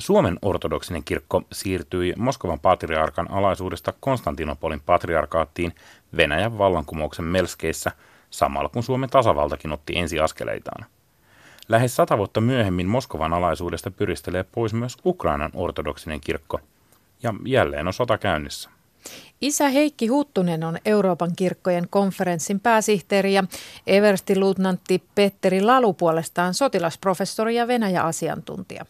Suomen ortodoksinen kirkko siirtyi Moskovan patriarkan alaisuudesta Konstantinopolin patriarkaattiin Venäjän vallankumouksen melskeissä, samalla kun Suomen tasavaltakin otti ensiaskeleitaan. Lähes sata vuotta myöhemmin Moskovan alaisuudesta pyristelee pois myös Ukrainan ortodoksinen kirkko, ja jälleen on sota käynnissä. Isä Heikki Huttunen on Euroopan kirkkojen konferenssin pääsihteeri ja everstiluutnantti Petteri Lalu puolestaan sotilasprofessori ja Venäjä-asiantuntija.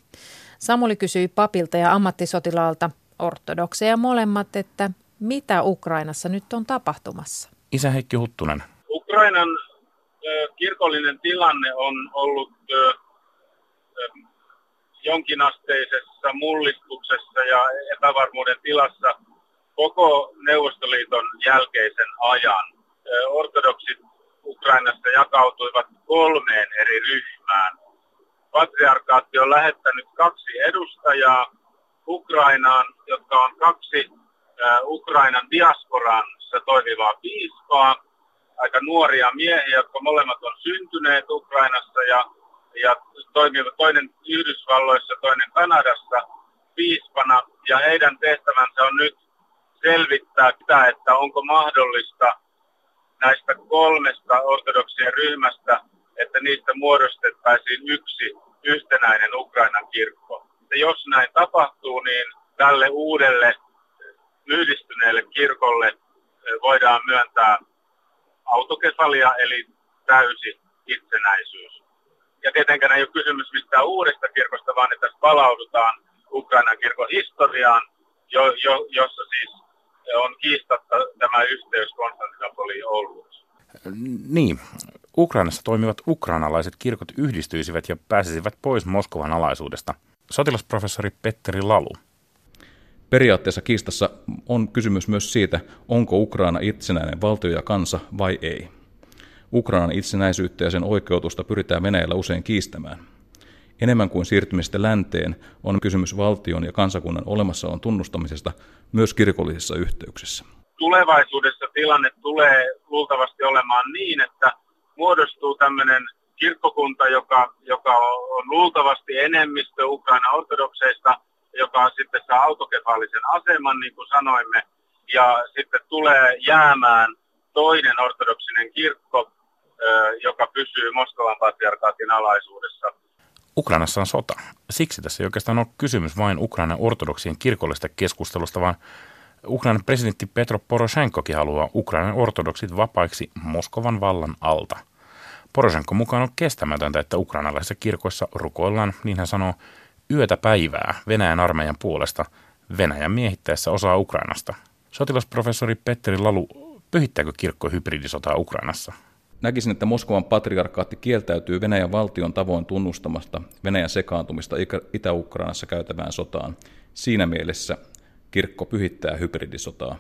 Samuli kysyi papilta ja ammattisotilaalta, ortodokseja molemmat, että mitä Ukrainassa nyt on tapahtumassa? Isä Heikki Huttunen. Ukrainan kirkollinen tilanne on ollut jonkinasteisessa mullistuksessa ja epävarmuuden tilassa koko Neuvostoliiton jälkeisen ajan. Ortodoksit Ukrainassa jakautuivat kolmeen eri ryhmään. Patriarkaatti on lähettänyt kaksi edustajaa Ukrainaan, jotka on kaksi Ukrainan diasporansa toimivaa piispaa, aika nuoria miehiä, jotka molemmat on syntyneet Ukrainassa ja, ja toimivat toinen Yhdysvalloissa, toinen Kanadassa piispana. Ja heidän tehtävänsä on nyt selvittää sitä, että onko mahdollista näistä kolmesta ortodoksien ryhmästä, niistä muodostettaisiin yksi yhtenäinen Ukrainan kirkko. Ja jos näin tapahtuu, niin tälle uudelle yhdistyneelle kirkolle voidaan myöntää autokefalia eli täysi itsenäisyys. Ja tietenkään ei ole kysymys mistään uudesta kirkosta, vaan että tässä palaudutaan Ukrainan kirkon historiaan, jo, jo, jossa siis on kiistatta tämä yhteys Konstantinopoliin ollut. Niin, Ukrainassa toimivat ukrainalaiset kirkot yhdistyisivät ja pääsisivät pois Moskovan alaisuudesta. Sotilasprofessori Petteri Lalu. Periaatteessa kiistassa on kysymys myös siitä, onko Ukraina itsenäinen valtio ja kansa vai ei. Ukrainan itsenäisyyttä ja sen oikeutusta pyritään Venäjällä usein kiistämään. Enemmän kuin siirtymistä länteen on kysymys valtion ja kansakunnan olemassaolon tunnustamisesta myös kirkollisissa yhteyksissä. Tulevaisuudessa tilanne tulee luultavasti olemaan niin, että muodostuu tämmöinen kirkkokunta, joka, joka on luultavasti enemmistö Ukraina ortodokseista, joka sitten saa autokefaalisen aseman, niin kuin sanoimme, ja sitten tulee jäämään toinen ortodoksinen kirkko, joka pysyy Moskovan patriarkaatin alaisuudessa. Ukrainassa on sota. Siksi tässä ei oikeastaan ole kysymys vain Ukrainan ortodoksien kirkollista keskustelusta, vaan Ukrainan presidentti Petro Poroshenkokin haluaa Ukrainan ortodoksit vapaiksi Moskovan vallan alta. Poroshenko mukaan on kestämätöntä, että ukrainalaisissa kirkoissa rukoillaan, niin hän sanoo, yötä päivää Venäjän armeijan puolesta Venäjän miehittäessä osaa Ukrainasta. Sotilasprofessori Petteri Lalu, pyhittääkö kirkko hybridisotaa Ukrainassa? Näkisin, että Moskovan patriarkaatti kieltäytyy Venäjän valtion tavoin tunnustamasta Venäjän sekaantumista Itä-Ukrainassa käytävään sotaan. Siinä mielessä kirkko pyhittää hybridisotaa.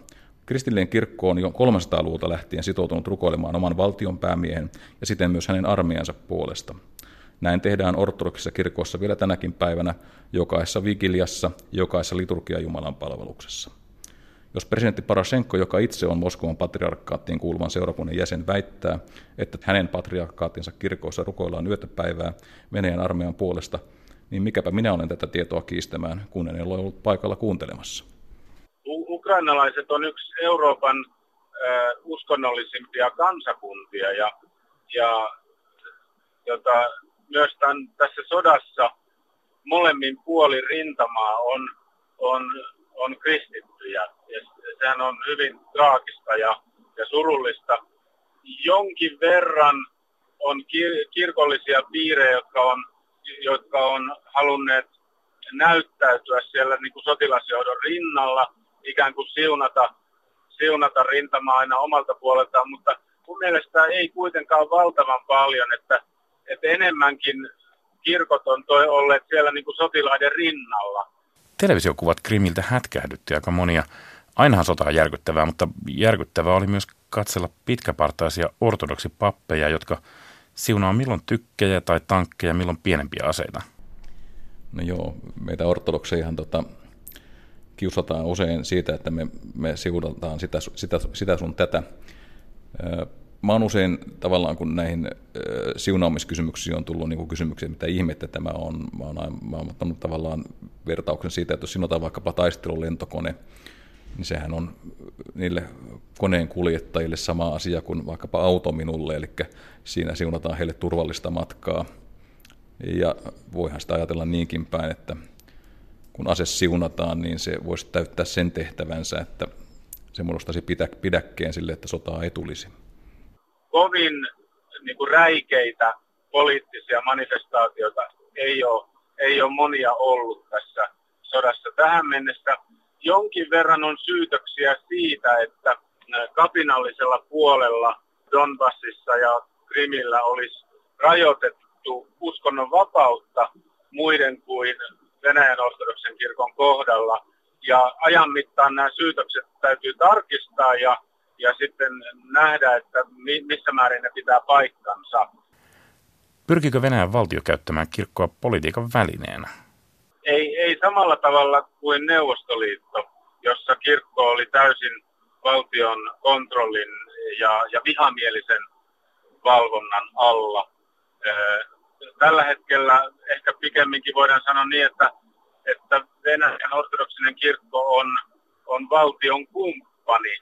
Kristillinen kirkko on jo 300-luvulta lähtien sitoutunut rukoilemaan oman valtion päämiehen ja siten myös hänen armeijansa puolesta. Näin tehdään ortodoksissa kirkoissa vielä tänäkin päivänä jokaisessa vigiliassa, jokaisessa liturgia Jumalan palveluksessa. Jos presidentti Parashenko, joka itse on Moskovan patriarkaattiin kuuluvan seurakunnan jäsen, väittää, että hänen patriarkaattinsa kirkoissa rukoillaan yötä päivää Venäjän armeijan puolesta, niin mikäpä minä olen tätä tietoa kiistämään, kun en ole ollut paikalla kuuntelemassa. Ukrainalaiset on yksi Euroopan äh, uskonnollisimpia kansakuntia ja, ja jota myös tämän, tässä sodassa molemmin puolin rintamaa on, on, on kristittyjä. Ja sehän on hyvin traagista ja, ja surullista. Jonkin verran on kir- kirkollisia piirejä, jotka on, jotka on halunneet näyttäytyä siellä niin kuin sotilasjohdon rinnalla, ikään kuin siunata, siunata rintamaa aina omalta puoleltaan, mutta mun mielestä ei kuitenkaan valtavan paljon, että että enemmänkin kirkot on toi olleet siellä niin kuin sotilaiden rinnalla. Televisiokuvat Krimiltä hätkähdytti aika monia. Ainahan sota on järkyttävää, mutta järkyttävää oli myös katsella pitkäpartaisia ortodoksipappeja, jotka siunaa milloin tykkejä tai tankkeja, milloin pienempiä aseita. No joo, meitä ortodokseihan tota, kiusataan usein siitä, että me, me siudataan sitä, sitä, sitä sun tätä. mä oon usein tavallaan, kun näihin siunaamiskysymyksiin on tullut niin kysymyksiä, mitä ihmettä tämä on, mä oon, mä oon ottanut tavallaan vertauksen siitä, että jos sinutaan vaikkapa taistelulentokone, niin sehän on niille koneen kuljettajille sama asia kuin vaikkapa auto minulle, eli siinä siunataan heille turvallista matkaa. Ja voihan sitä ajatella niinkin päin, että kun ase siunataan, niin se voisi täyttää sen tehtävänsä, että se muodostaisi pidäkkeen sille, että sotaa ei tulisi. Kovin niin kuin räikeitä poliittisia manifestaatioita ei ole, ei ole monia ollut tässä sodassa tähän mennessä. Jonkin verran on syytöksiä siitä, että kapinallisella puolella Donbassissa ja Krimillä olisi rajoitettu uskonnon vapautta muiden kuin Venäjän ortodoksen kirkon kohdalla. Ja ajan mittaan nämä syytökset täytyy tarkistaa ja, ja sitten nähdä, että missä määrin ne pitää paikkansa. Pyrkikö Venäjän valtio käyttämään kirkkoa politiikan välineenä? Ei, ei samalla tavalla kuin Neuvostoliitto, jossa kirkko oli täysin valtion kontrollin ja, ja vihamielisen valvonnan alla. Tällä hetkellä ehkä pikemminkin voidaan sanoa niin, että, että Venäjän ortodoksinen kirkko on, on valtion kumppani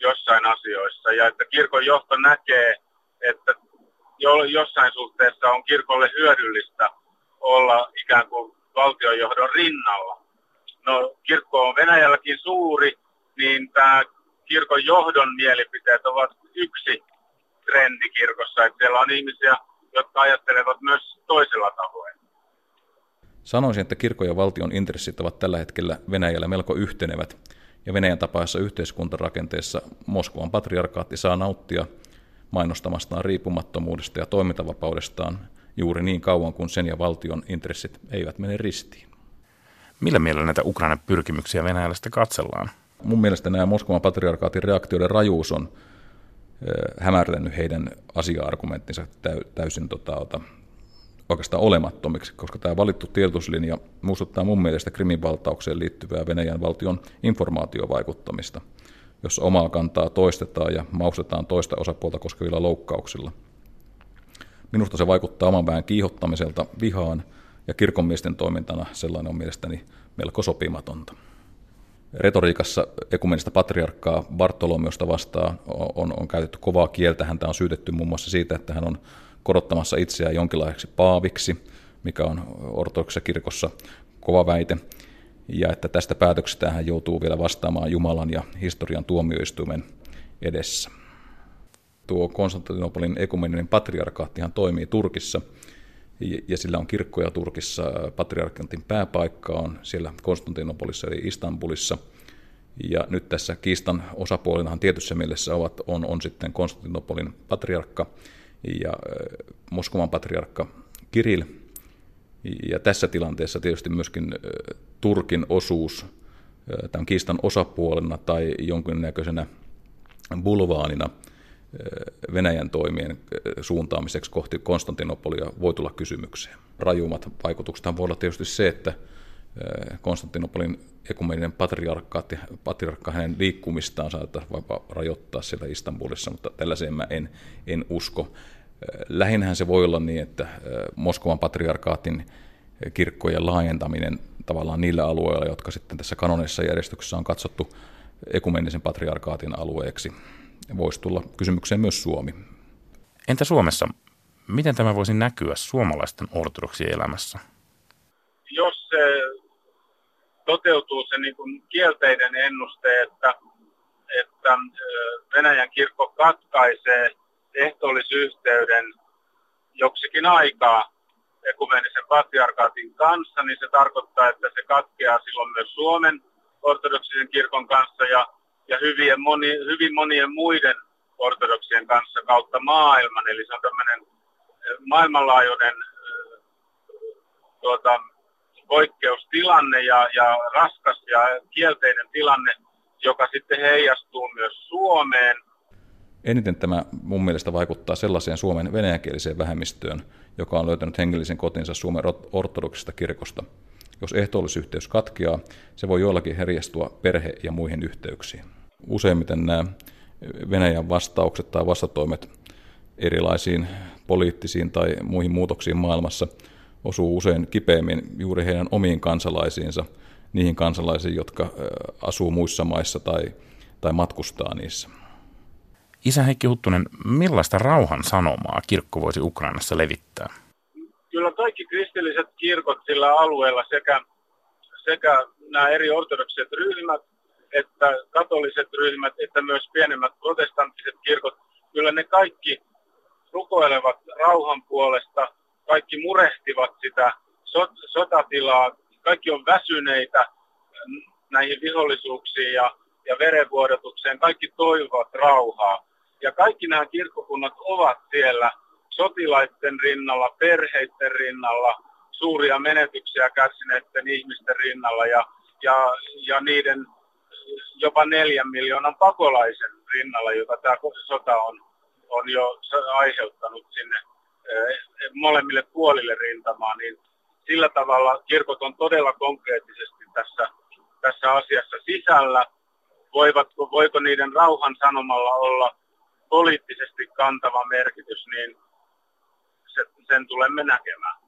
jossain asioissa ja että kirkon johto näkee, että jo, jossain suhteessa on kirkolle hyödyllistä olla ikään kuin valtionjohdon rinnalla. No kirkko on Venäjälläkin suuri, niin tämä kirkon johdon mielipiteet ovat yksi trendi kirkossa, että siellä on ihmisiä, jotka ajattelevat myös toisella tavoin. Sanoisin, että kirkon ja valtion intressit ovat tällä hetkellä Venäjällä melko yhtenevät, ja Venäjän tapaisessa yhteiskuntarakenteessa Moskovan patriarkaatti saa nauttia mainostamastaan riippumattomuudesta ja toimintavapaudestaan juuri niin kauan kuin sen ja valtion intressit eivät mene ristiin. Millä mielellä näitä Ukrainan pyrkimyksiä Venäjällä katsellaan? Mun mielestä nämä Moskovan patriarkaatin reaktioiden rajuus on hämärtänyt heidän asia-argumenttinsa täysin tota, oikeastaan olemattomiksi, koska tämä valittu tiedotuslinja muistuttaa mun mielestä Krimin valtaukseen liittyvää Venäjän valtion informaatiovaikuttamista, jossa omaa kantaa toistetaan ja maustetaan toista osapuolta koskevilla loukkauksilla. Minusta se vaikuttaa oman väen kiihottamiselta vihaan, ja kirkonmiesten toimintana sellainen on mielestäni melko sopimatonta. Retoriikassa ekumenista patriarkkaa Bartolomeusta vastaan on, on käytetty kovaa kieltä. Häntä on syytetty muun muassa siitä, että hän on korottamassa itseään jonkinlaiseksi paaviksi, mikä on ortodoksessa kirkossa kova väite, ja että tästä päätöksestä hän joutuu vielä vastaamaan Jumalan ja historian tuomioistuimen edessä. Tuo Konstantinopolin ekumeninen patriarkaattihan toimii Turkissa, ja sillä on kirkkoja Turkissa. Patriarkantin pääpaikka on siellä Konstantinopolissa eli Istanbulissa. Ja nyt tässä kiistan osapuolinahan tietyssä mielessä ovat, on, on sitten Konstantinopolin patriarkka ja Moskovan patriarkka Kiril. Ja tässä tilanteessa tietysti myöskin Turkin osuus tämän kiistan osapuolena tai jonkinnäköisenä bulvaanina Venäjän toimien suuntaamiseksi kohti Konstantinopolia voi tulla kysymykseen. Rajummat vaikutukset voi olla tietysti se, että Konstantinopolin ekumeninen patriarkkaatti, patriarkka hänen liikkumistaan saattaa rajoittaa siellä Istanbulissa, mutta tällaiseen mä en, en usko. Lähinnähän se voi olla niin, että Moskovan patriarkaatin kirkkojen laajentaminen tavallaan niillä alueilla, jotka sitten tässä kanonisessa järjestyksessä on katsottu ekumenisen patriarkaatin alueeksi, voisi tulla kysymykseen myös Suomi. Entä Suomessa? Miten tämä voisi näkyä suomalaisten ortodoksien elämässä? Jos se toteutuu se niin kuin kielteinen ennuste, että, että Venäjän kirkko katkaisee ehtoollisyhteyden joksikin aikaa ekumenisen patriarkaatin kanssa, niin se tarkoittaa, että se katkeaa silloin myös Suomen ortodoksisen kirkon kanssa ja, ja hyvin, moni, hyvin monien muiden ortodoksien kanssa kautta maailman. Eli se on tämmöinen maailmanlaajuinen tuota, poikkeustilanne ja, ja raskas ja kielteinen tilanne, joka sitten heijastuu myös Suomeen. Eniten tämä mun mielestä vaikuttaa sellaiseen Suomen venäjänkieliseen vähemmistöön, joka on löytänyt hengellisen kotinsa Suomen ortodoksista kirkosta. Jos ehtoollisyhteys katkeaa, se voi joillakin herjastua perhe- ja muihin yhteyksiin. Useimmiten nämä Venäjän vastaukset tai vastatoimet erilaisiin poliittisiin tai muihin muutoksiin maailmassa osuu usein kipeämmin juuri heidän omiin kansalaisiinsa, niihin kansalaisiin, jotka asuu muissa maissa tai, tai matkustaa niissä. Isä Heikki Huttunen, millaista rauhan sanomaa kirkko voisi Ukrainassa levittää? Kyllä kaikki kristilliset kirkot sillä alueella sekä, sekä nämä eri ortodoksiset ryhmät, että katoliset ryhmät, että myös pienemmät protestanttiset kirkot, kyllä ne kaikki rukoilevat rauhan puolesta, kaikki murehtivat sitä sotatilaa, kaikki on väsyneitä näihin vihollisuuksiin ja, ja verenvuodotukseen, kaikki toivovat rauhaa. Ja kaikki nämä kirkkokunnat ovat siellä sotilaiden rinnalla, perheiden rinnalla, suuria menetyksiä kärsineiden ihmisten rinnalla ja, ja, ja niiden jopa neljän miljoonan pakolaisen rinnalla, jota tämä sota on, on jo aiheuttanut sinne eh, molemmille puolille rintamaan, niin sillä tavalla kirkot on todella konkreettisesti tässä, tässä asiassa sisällä. Voivatko, voiko niiden rauhan sanomalla olla poliittisesti kantava merkitys, niin se, sen tulemme näkemään.